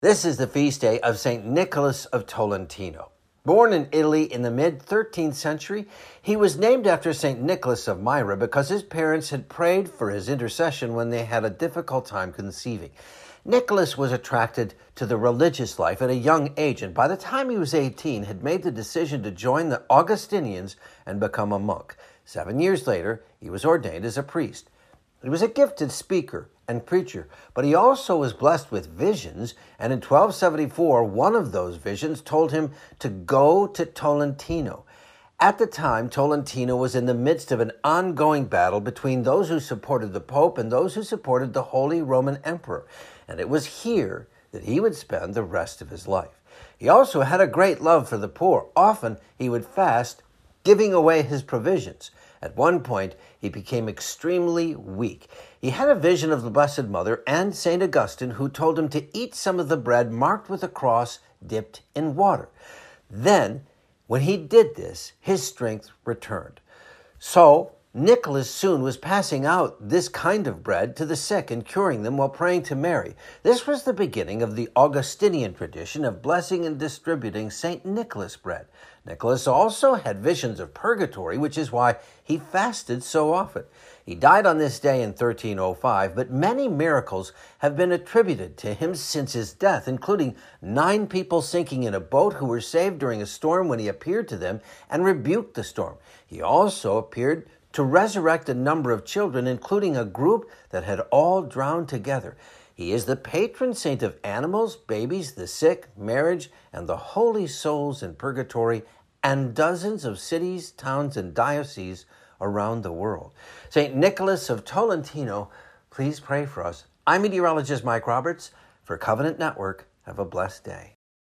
This is the feast day of St. Nicholas of Tolentino. Born in Italy in the mid 13th century, he was named after St. Nicholas of Myra because his parents had prayed for his intercession when they had a difficult time conceiving. Nicholas was attracted to the religious life at a young age, and by the time he was 18, had made the decision to join the Augustinians and become a monk. Seven years later, he was ordained as a priest. He was a gifted speaker and preacher, but he also was blessed with visions, and in 1274, one of those visions told him to go to Tolentino. At the time, Tolentino was in the midst of an ongoing battle between those who supported the Pope and those who supported the Holy Roman Emperor, and it was here that he would spend the rest of his life. He also had a great love for the poor. Often he would fast, giving away his provisions. At one point, he became extremely weak. He had a vision of the Blessed Mother and St. Augustine, who told him to eat some of the bread marked with a cross dipped in water. Then, when he did this, his strength returned. So, Nicholas soon was passing out this kind of bread to the sick and curing them while praying to Mary. This was the beginning of the Augustinian tradition of blessing and distributing St. Nicholas bread. Nicholas also had visions of purgatory, which is why he fasted so often. He died on this day in 1305, but many miracles have been attributed to him since his death, including nine people sinking in a boat who were saved during a storm when he appeared to them and rebuked the storm. He also appeared to resurrect a number of children, including a group that had all drowned together. He is the patron saint of animals, babies, the sick, marriage, and the holy souls in purgatory, and dozens of cities, towns, and dioceses around the world. St. Nicholas of Tolentino, please pray for us. I'm meteorologist Mike Roberts for Covenant Network. Have a blessed day.